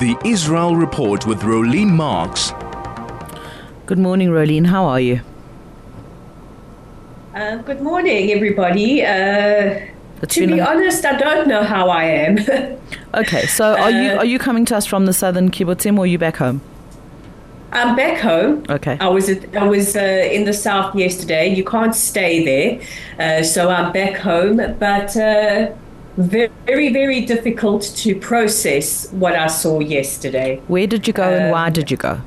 The Israel Report with Rolene Marks. Good morning, Rolene. How are you? Uh, good morning, everybody. Uh, to be a... honest, I don't know how I am. okay, so are you uh, are you coming to us from the southern kibbutzim, or are you back home? I'm back home. Okay. I was at, I was uh, in the south yesterday. You can't stay there, uh, so I'm back home. But uh, very, very difficult to process what I saw yesterday. Where did you go and why did you go?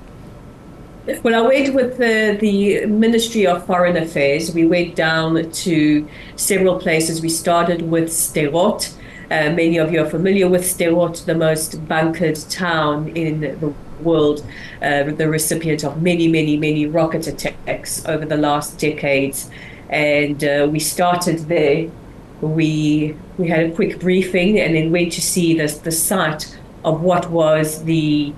Well, I went with the, the Ministry of Foreign Affairs. We went down to several places. We started with Sderot. Uh, many of you are familiar with Sderot, the most bunkered town in the world, uh, the recipient of many, many, many rocket attacks over the last decades. And uh, we started there we we had a quick briefing and then went to see the, the site of what was the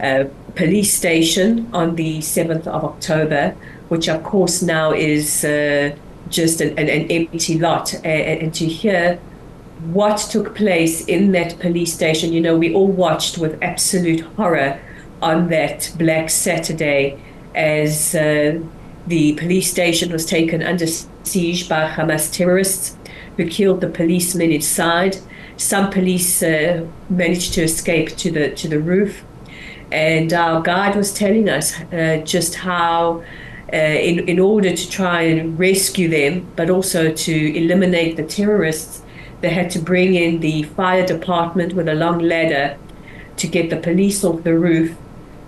uh, police station on the 7th of October, which of course now is uh, just an, an, empty lot. And, and, to hear what took place in that police station, you know, we all watched with absolute horror on that Black Saturday as uh, the police station was taken under siege by Hamas terrorists who killed the policemen inside. Some police uh, managed to escape to the to the roof, and our guide was telling us uh, just how. Uh, in, in order to try and rescue them, but also to eliminate the terrorists, they had to bring in the fire department with a long ladder to get the police off the roof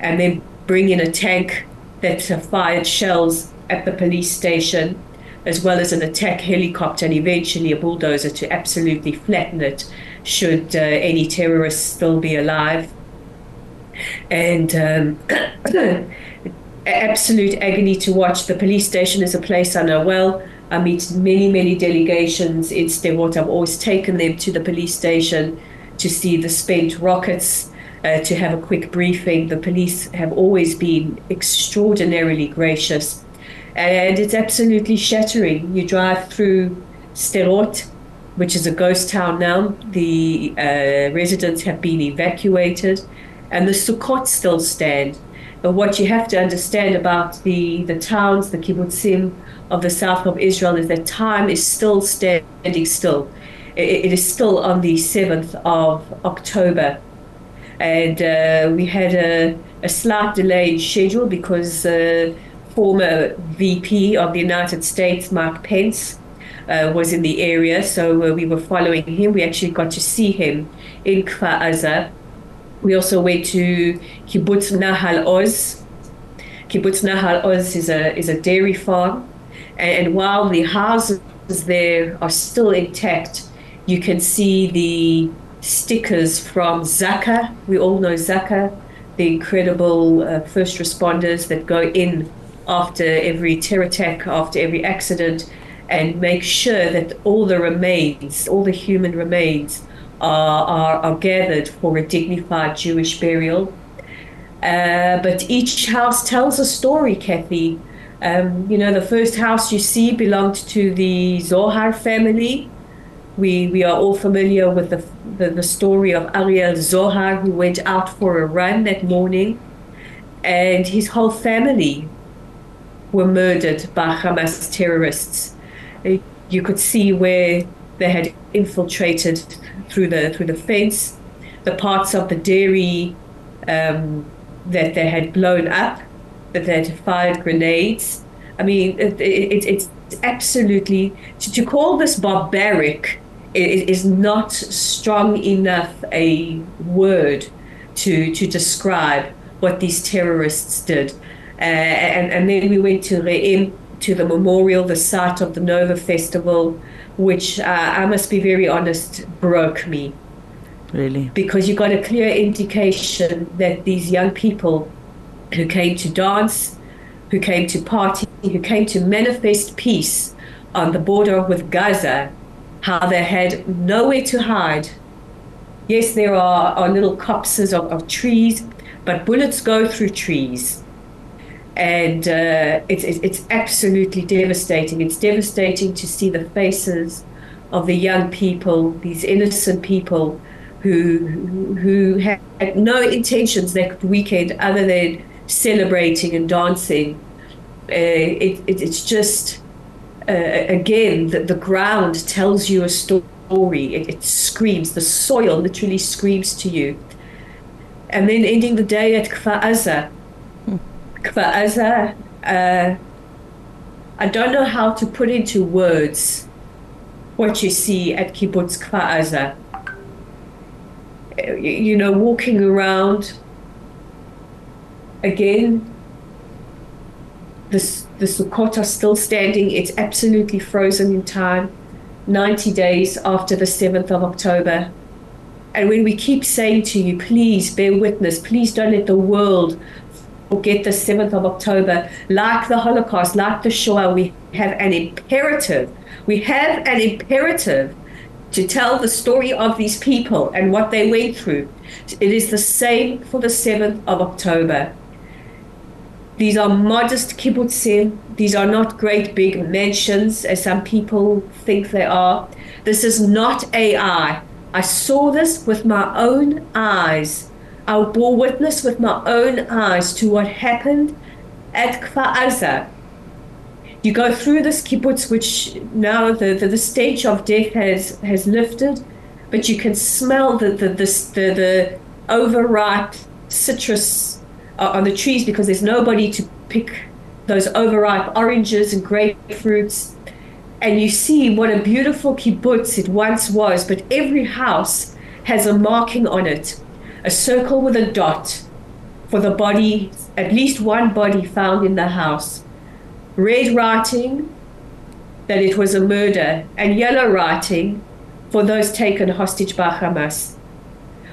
and then bring in a tank that fired shells at the police station as well as an attack helicopter and eventually a bulldozer to absolutely flatten it should uh, any terrorists still be alive. And um, absolute agony to watch. The police station is a place I know well. I meet many, many delegations in Sderot. I've always taken them to the police station to see the spent rockets, uh, to have a quick briefing. The police have always been extraordinarily gracious and it's absolutely shattering. You drive through Sderot, which is a ghost town now. The uh, residents have been evacuated, and the Sukkot still stand. But what you have to understand about the, the towns, the kibbutzim of the south of Israel, is that time is still standing still. it, it is still on the 7th of October. And uh, we had a, a slight delay in schedule because uh, former VP of the United States, Mark Pence, uh, was in the area, so uh, we were following him. We actually got to see him in Kfar Aza. We also went to Kibbutz Nahal Oz. Kibbutz Nahal Oz is a is a dairy farm, and, and while the houses there are still intact, you can see the stickers from Zaka. We all know Zaka, the incredible uh, first responders that go in after every terror attack, after every accident, and make sure that all the remains, all the human remains, are, are, are gathered for a dignified Jewish burial. Uh, but each house tells a story, Kathy. Um, you know, the first house you see belonged to the Zohar family. We, we are all familiar with the, the, the story of Ariel Zohar, who went out for a run that morning, and his whole family were murdered by Hamas terrorists. You could see where they had infiltrated through the through the fence, the parts of the dairy um, that they had blown up, that they had fired grenades. I mean, it, it, it's absolutely to, to, call this barbaric is not strong enough a word to to describe what these terrorists did. And, and then we went to Re'em, to the memorial, the site of the Nova Festival, which uh, I must be very honest, broke me. Really? Because you got a clear indication that these young people who came to dance, who came to party, who came to manifest peace on the border with Gaza, how they had nowhere to hide. Yes, there are, are little copses of, of trees, but bullets go through trees. And uh, it's, it's absolutely devastating. It's devastating to see the faces of the young people, these innocent people who, who had no intentions that weekend other than celebrating and dancing. Uh, it, it, it's just, uh, again, the, the ground tells you a story. It, it screams, the soil literally screams to you. And then ending the day at Kfar uh, I don't know how to put into words what you see at Kibbutz Kfar You know, walking around again, the, the Sukkot are still standing. It's absolutely frozen in time, 90 days after the 7th of October. And when we keep saying to you, please bear witness, please don't let the world forget the 7th of October, like the Holocaust, like the Shoah, we have an imperative. We have an imperative to tell the story of these people and what they went through. It is the same for the 7th of October. These are modest kibbutzim. These are not great big mansions, as some people think they are. This is not AI. I saw this with my own eyes. I bore witness with my own eyes to what happened at Kfar Aza. You go through this kibbutz, which now the, the, the stench of death has, has lifted, but you can smell the, the, the, the, the overripe citrus uh, on the trees because there's nobody to pick those overripe oranges and grapefruits. And you see what a beautiful kibbutz it once was, but every house has a marking on it a circle with a dot for the body, at least one body found in the house. Red writing that it was a murder, and yellow writing for those taken hostage by Hamas.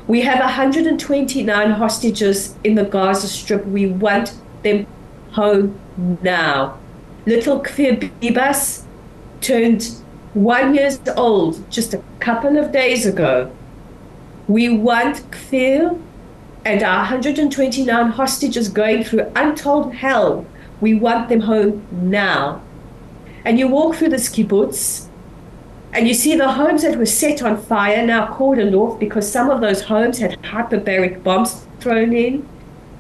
We have 129 hostages in the Gaza Strip. We want them home now. Little Kfir Bibas turned one years old just a couple of days ago. We want Kfir and our 129 hostages going through untold hell. We want them home now. And you walk through this kibbutz and you see the homes that were set on fire now cordoned off because some of those homes had hyperbaric bombs thrown in.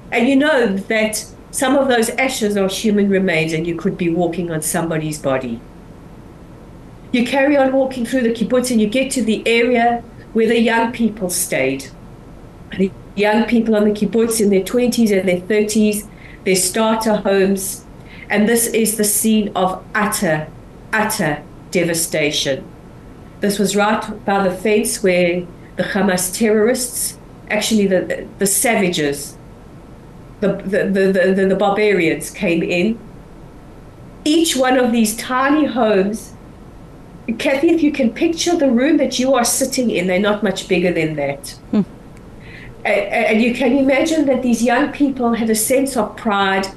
And you know that some of those ashes are human remains and you could be walking on somebody's body. You carry on walking through the kibbutz and you get to the area where the young people stayed. The young people on the kibbutz in their 20s and their 30s, their starter homes. And this is the scene of utter, utter devastation. This was right by the fence where the Hamas terrorists, actually the, the savages, the, the, the, the, the barbarians came in. Each one of these tiny homes, Kathy, if you can picture the room that you are sitting in, they're not much bigger than that. Hmm. And you can imagine that these young people had a sense of pride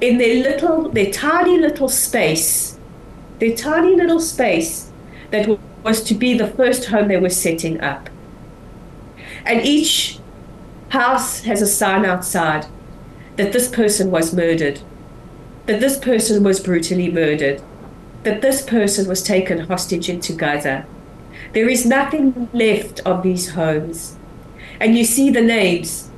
in their little, their tiny little space, their tiny little space that was to be the first home they were setting up. And each house has a sign outside that this person was murdered, that this person was brutally murdered, that this person was taken hostage into Gaza. There is nothing left of these homes. And you see the names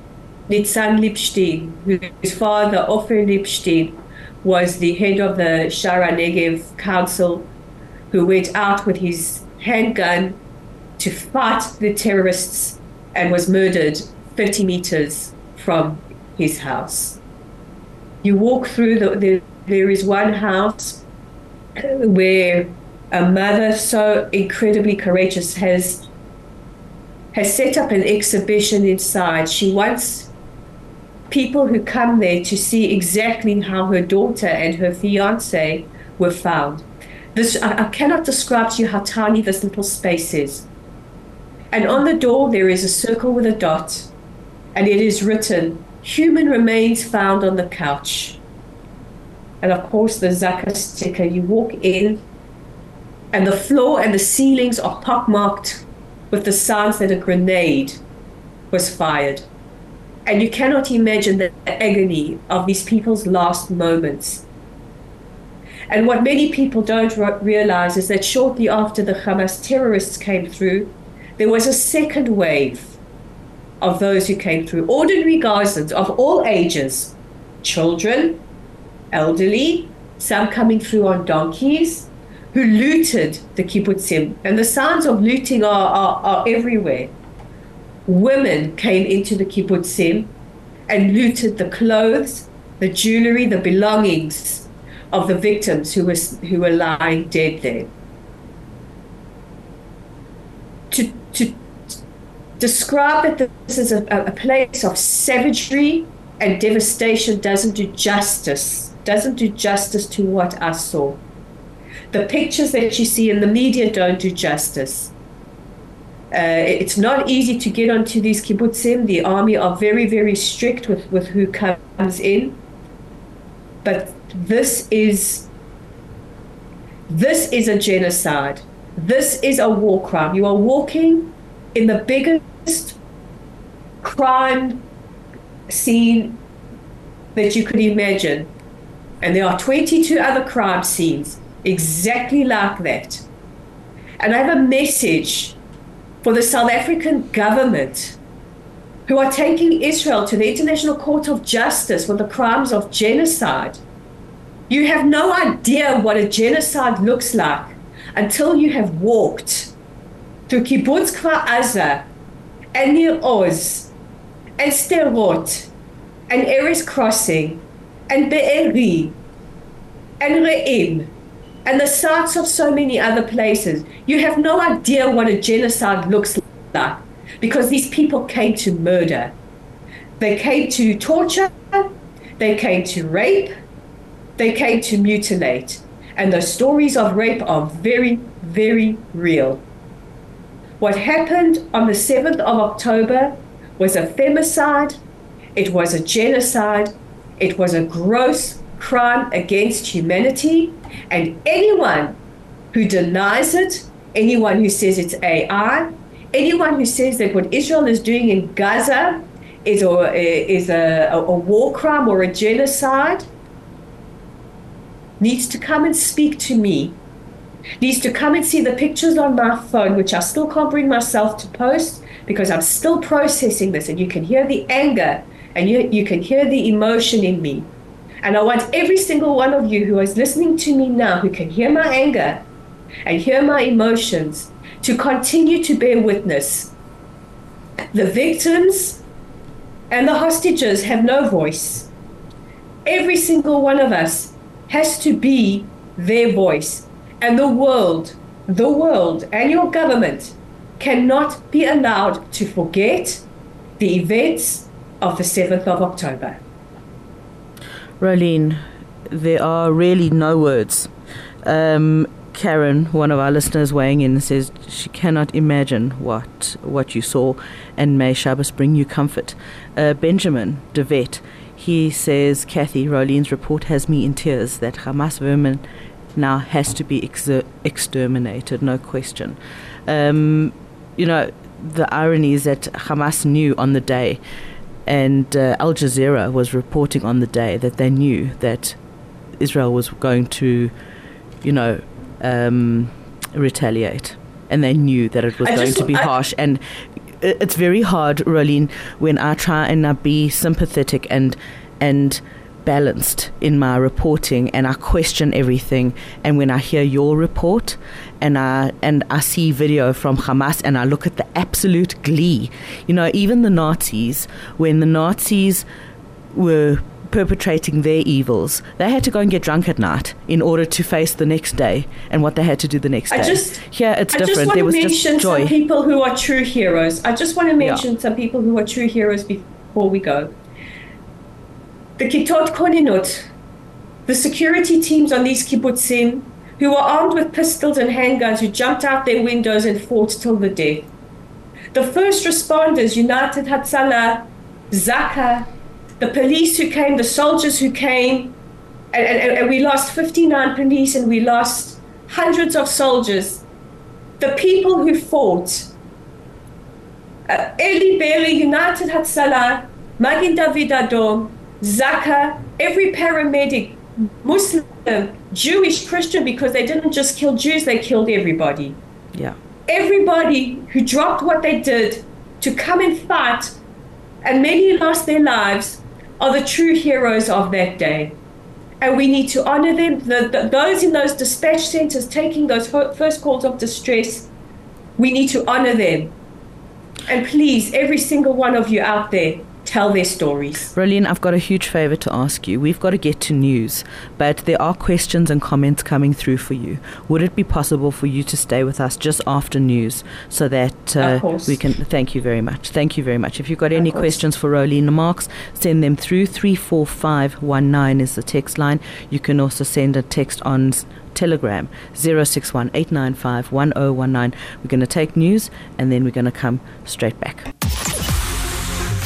Nitzan Libstein, whose father, Ofer Libstein, was the head of the Sha'ar HaNegev Council, who went out with his handgun to fight the terrorists and was murdered 30 meters from his house. You walk through, the, the, there is one house where a mother so incredibly courageous has has set up an exhibition inside. She wants people who come there to see exactly how her daughter and her fiance were found. This, I, I cannot describe to you how tiny this little space is. And on the door, there is a circle with a dot, and it is written, Human remains found on the couch. And of course, the Zaka sticker, you walk in, and the floor and the ceilings are pockmarked with the signs that a grenade was fired. And you cannot imagine the agony of these people's last moments. And what many people don't realize is that shortly after the Hamas terrorists came through, there was a second wave of those who came through, ordinary Gazans of all ages, children, elderly, some coming through on donkeys, who looted the kibbutzim. And the signs of looting are, are, are everywhere. Women came into the kibbutzim and looted the clothes, the jewelry, the belongings of the victims who were, who were lying dead there. To, to describe that this is a, a place of savagery and devastation doesn't do justice, doesn't do justice to what I saw. The pictures that you see in the media don't do justice. Uh, it's not easy to get onto these kibbutzim. The army are very, very strict with, with who comes in. But this is this is a genocide. This is a war crime. You are walking in the biggest crime scene that you could imagine. And there are 22 other crime scenes exactly like that. And I have a message for the South African government who are taking Israel to the International Court of Justice for the crimes of genocide. You have no idea what a genocide looks like until you have walked through Kibbutz Kfar Aza and Nir Oz and Sderot and Erez Crossing and Be'eri and Re'im and the sites of so many other places. You have no idea what a genocide looks like because these people came to murder. They came to torture, they came to rape, they came to mutilate. And the stories of rape are very, very real. What happened on the 7th of October was a femicide, it was a genocide, it was a gross crime against humanity, and anyone who denies it, anyone who says it's AI, anyone who says that what Israel is doing in Gaza is a, is a, a war crime or a genocide, needs to come and speak to me, needs to come and see the pictures on my phone, which I still can't bring myself to post because I'm still processing this, and you can hear the anger and you, you can hear the emotion in me. And I want every single one of you who is listening to me now, who can hear my anger and hear my emotions, to continue to bear witness. The victims and the hostages have no voice. Every single one of us has to be their voice. And the world, the world, and your government cannot be allowed to forget the events of the 7th of October. Rolene, there are really no words. Um, Karen, one of our listeners, weighing in, says she cannot imagine what what you saw, and may Shabbos bring you comfort. Uh, Benjamin Devet, he says, Kathy, Rolene's report has me in tears that Hamas vermin now has to be exer- exterminated, no question. Um, you know, the irony is that Hamas knew on the day and uh, Al Jazeera was reporting on the day that they knew that Israel was going to, you know, um, retaliate. And they knew that it was I going just, to be I, harsh. And it's very hard, Rolene, when I try and I be sympathetic and and balanced in my reporting and I question everything. And when I hear your report and I and I see video from Hamas and I look at the absolute glee you know even the Nazis when the Nazis were perpetrating their evils they had to go and get drunk at night in order to face the next day and what they had to do the next day. I day. just, here it's I different. just there was to mention joy. some people who are true heroes. I just want to mention yeah. some people who are true heroes before we go the Kitot Konenut, the security teams on these kibbutzim, who were armed with pistols and handguns, who jumped out their windows and fought till the death. The first responders, United Hatzalah, Zaka, the police who came, the soldiers who came, and, and, and we lost 59 police and we lost hundreds of soldiers. The people who fought, uh, Eli Beer, United Hatzalah, Magen David Adom, Zaka, every paramedic, Muslim, Jewish, Christian, because they didn't just kill Jews, they killed everybody. Yeah. Everybody who dropped what they did to come and fight, and many lost their lives, are the true heroes of that day. And we need to honor them. The, the, those in those dispatch centers taking those first calls of distress, we need to honor them. And please, every single one of you out there, tell their stories. Rolene, I've got a huge favor to ask you. We've got to get to news, but there are questions and comments coming through for you. Would it be possible for you to stay with us just after news so that uh, we can? Thank you very much. Thank you very much. If you've got any questions for Rolene Marks, send them through. 34519 is the text line. You can also send a text on Telegram 061 We're going to take news and then we're going to come straight back.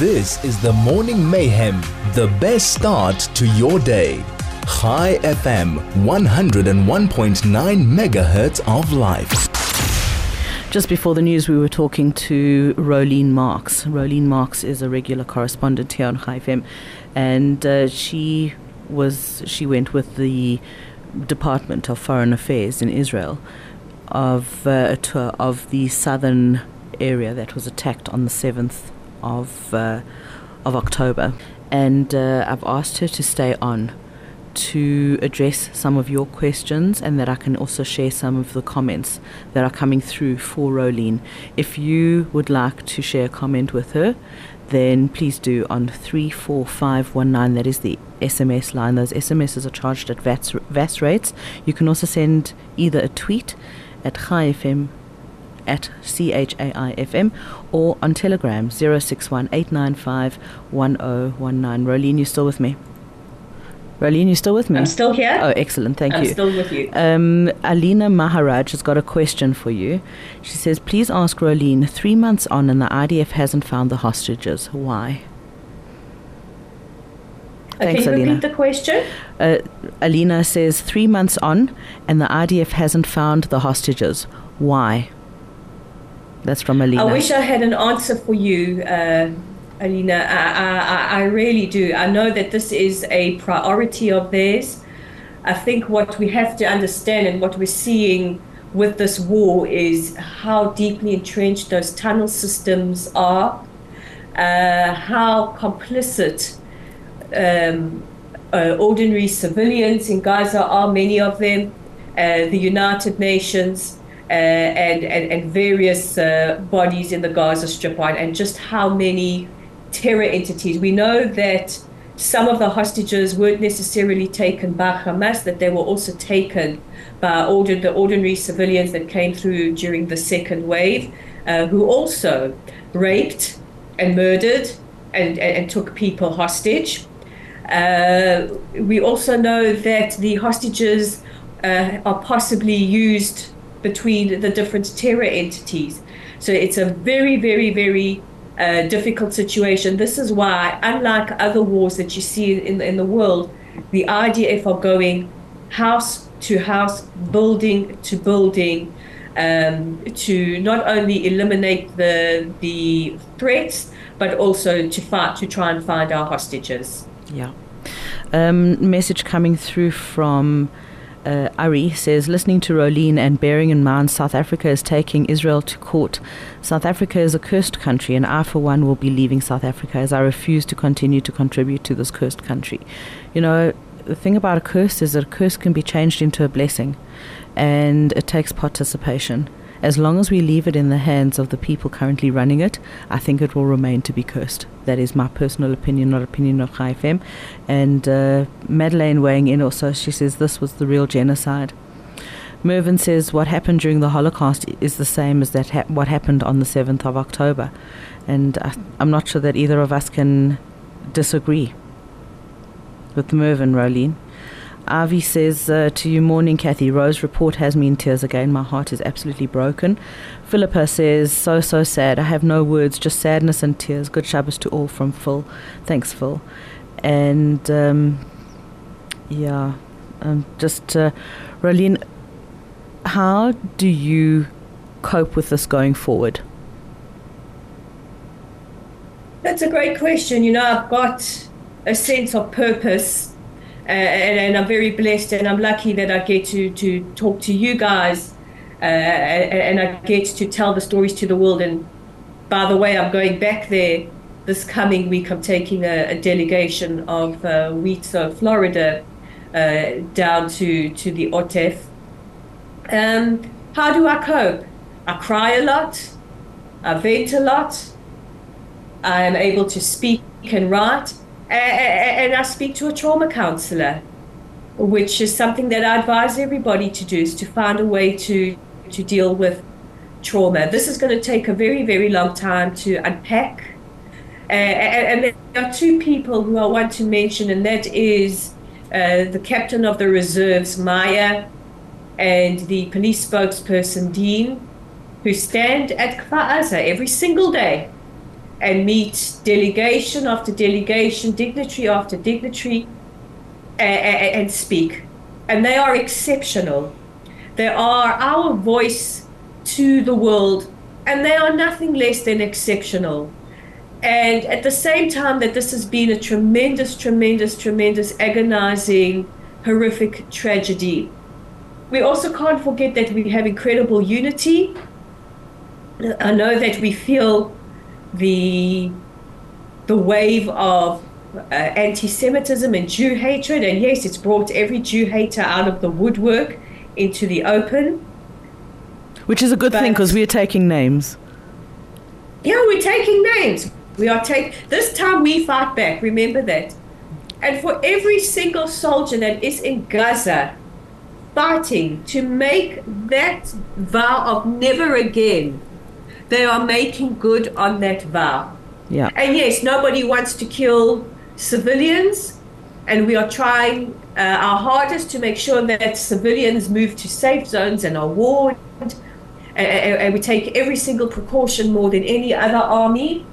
This is the Morning Mayhem, the best start to your day. Chai FM 101.9 megahertz of life. Just before the news, we were talking to Rolene Marks. Rolene Marks is a regular correspondent here on Chai FM, and uh, she was she went with the Department of Foreign Affairs in Israel of uh, a tour of the southern area that was attacked on the seventh of uh, of October, and uh, I've asked her to stay on to address some of your questions and that I can also share some of the comments that are coming through for Rolene. If you would like to share a comment with her, then please do on 34519. That is the SMS line. Those SMSs are charged at VAS, rates. You can also send either a tweet at Chai FM at CHAIFM or on Telegram 061 Rolene, you still with me? Rolene, you still with me? I'm still here. Oh, excellent. Thank I'm you. I'm still with you. Um, Alina Maharaj has got a question for you. She says, please ask Rolene, three months on and the IDF hasn't found the hostages. Why? Thanks, Can you Alina. repeat the question? Uh, Alina says, three months on and the IDF hasn't found the hostages. Why? That's from Alina. I wish I had an answer for you, uh, Alina. I, I, I really do. I know that this is a priority of theirs. I think what we have to understand and what we're seeing with this war is how deeply entrenched those tunnel systems are, uh, how complicit um, uh, ordinary civilians in Gaza are, many of them, uh, the United Nations, and, and, and various uh, bodies in the Gaza Strip and just how many terror entities. We know that some of the hostages weren't necessarily taken by Hamas, that they were also taken by order, the ordinary civilians that came through during the second wave, uh, who also raped and murdered and, and, and took people hostage. Uh, we also know that the hostages uh, are possibly used between the different terror entities. So it's a very, very, very uh, difficult situation. This is why, unlike other wars that you see in, in the world, the IDF are going house to house, building to building, um, to not only eliminate the the threats, but also to fight to try and find our hostages. Yeah. Um, message coming through from uh, Ari says, listening to Rolene and bearing in mind South Africa is taking Israel to court. South Africa is a cursed country, and I, for one, will be leaving South Africa as I refuse to continue to contribute to this cursed country. You know, the thing about a curse is that a curse can be changed into a blessing, and it takes participation. As long as we leave it in the hands of the people currently running it, I think it will remain to be cursed. That is my personal opinion, not opinion of Chai FM. And uh, Madeleine weighing in also, she says this was the real genocide. Mervyn says what happened during the Holocaust is the same as that ha- what happened on the 7th of October. And I, I'm not sure that either of us can disagree. with Mervyn, Rolene. Avi says uh, to you, morning, Kathy. Rose report has me in tears again. My heart is absolutely broken. Philippa says, so, so sad. I have no words, just sadness and tears. Good Shabbos to all from Phil. Thanks, Phil. And um, yeah, um, just, uh, how do you cope with this going forward? That's a great question. You know, I've got a sense of purpose, uh, and, and, I'm very blessed, and I'm lucky that I get to to talk to you guys, uh, and, I get to tell the stories to the world. And by the way, I'm going back there this coming week. I'm taking a, a delegation of uh, WIZO, Florida, uh, down to to the OTEF. Um, how do I cope? I cry a lot. I vent a lot. I am able to speak and write, and I speak to a trauma counselor, which is something that I advise everybody to do, is to find a way to, to deal with trauma. This is going to take a very, very long time to unpack. and there are two people who I want to mention, and that is uh, the captain of the reserves, Maya, and the police spokesperson, Dean, who stand at Kfar every single day and meet delegation after delegation, dignitary after dignitary, and, and speak. And they are exceptional. They are our voice to the world, and they are nothing less than exceptional. And at the same time, that this has been a tremendous, tremendous, tremendous, agonizing, horrific tragedy, we also can't forget that we have incredible unity. I know that we feel the the wave of uh, anti-Semitism and Jew hatred, and yes, it's brought every Jew hater out of the woodwork into the open. Which is a good but, thing because we are taking names. Yeah, we're taking names. We are take this time we fight back. Remember that. And for every single soldier that is in Gaza fighting to make that vow of never again they are making good on that vow. Yeah. And yes, nobody wants to kill civilians, and we are trying uh, our hardest to make sure that civilians move to safe zones and are warned. And, and we take every single precaution more than any other army.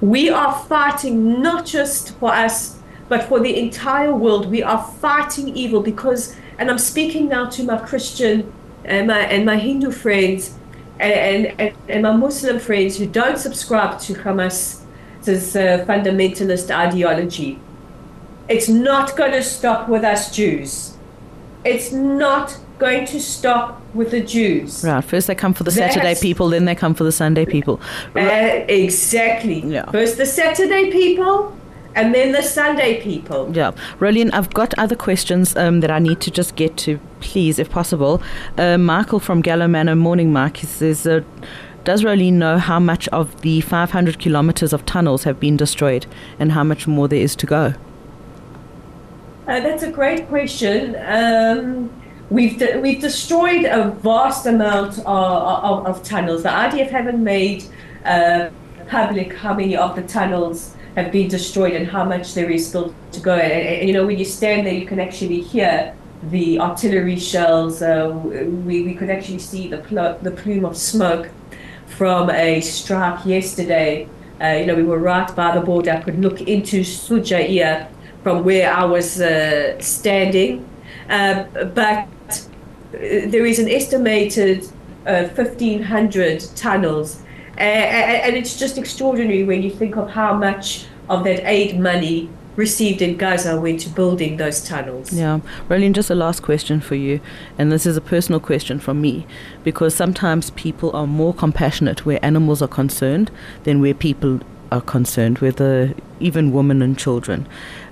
We are fighting not just for us, but for the entire world. We are fighting evil because, and I'm speaking now to my Christian and my, and my Hindu friends and, and, and my Muslim friends who don't subscribe to Hamas's uh, fundamentalist ideology. It's not going to stop with us Jews. It's not going to stop with the Jews. Right. First they come for the That's, Saturday people, then they come for the Sunday people. Uh, exactly. Yeah. First the Saturday people, and then the Sunday people. Yeah. Rolene, I've got other questions um, that I need to just get to, please, if possible. Uh, Michael from Gallo Manor, morning, Mark, he says, uh, does Rolene know how much of the 500 kilometers of tunnels have been destroyed and how much more there is to go? Uh, that's a great question. Um, we've de- we've destroyed a vast amount of, of, of tunnels. The IDF haven't made uh, public how many of the tunnels have been destroyed and how much there is still to go. And, and you know, when you stand there, you can actually hear the artillery shells. Uh, we, we could actually see the, pl- the plume of smoke from a strike yesterday. Uh, you know, we were right by the border. I could look into Shuja'iyya from where I was uh, standing. Uh, but there is an estimated 1,500 uh, and it's just extraordinary when you think of how much of that aid money received in Gaza went to building those tunnels. Yeah. Rolene, just a last question for you. And this is a personal question from me because sometimes people are more compassionate where animals are concerned than where people are concerned, whether even women and children.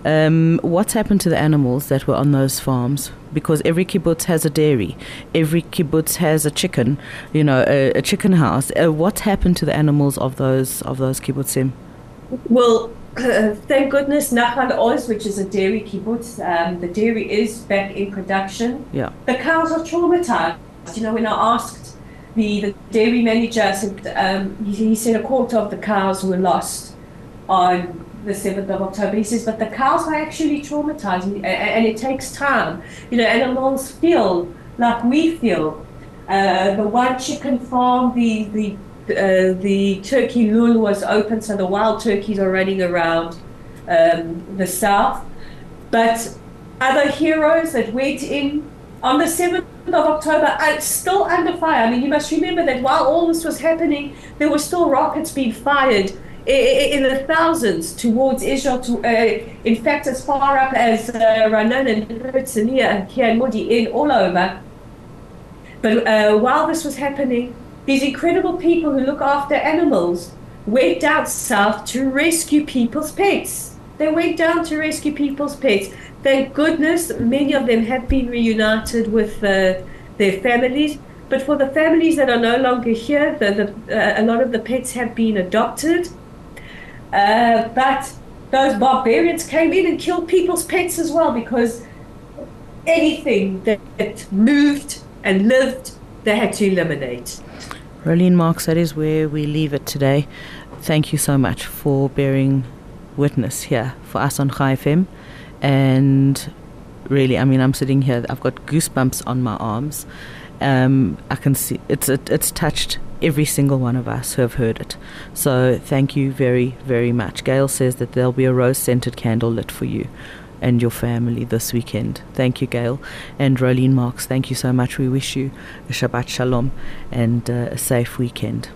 Um, what's happened to the animals that were on those farms? Because every kibbutz has a dairy, every kibbutz has a chicken, you know, a, a chicken house. Uh, what's happened to the animals of those of those kibbutzim? Well, uh, thank goodness Nachal Oz, which is a dairy kibbutz, um, the dairy is back in production. Yeah. The cows are traumatized. You know, when I asked the, the dairy manager, said, um, he, he said a quarter of the cows were lost on the 7th of October. He says, but the cows are actually traumatized and, and it takes time. You know, animals feel like we feel. Uh, the one chicken farm, the, the, uh, the turkey lul was open, so the wild turkeys are running around um, the south. But other heroes that went in on the 7th of October are still under fire. I mean, you must remember that while all this was happening, there were still rockets being fired in the thousands towards Israel, to, uh, in fact, as far up as uh, Ra'anana and Herzliya, in Modi, in all over. But uh, while this was happening, these incredible people who look after animals went down south to rescue people's pets. They went down to rescue people's pets. Thank goodness, many of them have been reunited with uh, their families. But for the families that are no longer here, the, the, uh, a lot of the pets have been adopted. Uh, but those barbarians came in and killed people's pets as well because anything that, moved and lived, they had to eliminate. Rolene Marks, that is where we leave it today. Thank you so much for bearing witness here for us on Chai FM. And really, I mean, I'm sitting here, I've got goosebumps on my arms. Um, I can see it's it, it's touched every single one of us who have heard it. So thank you very, very much. Gail says that there'll be a rose scented candle lit for you and your family this weekend. Thank you, Gail. And Rolene Marks, thank you so much. We wish you a Shabbat Shalom and uh, a safe weekend.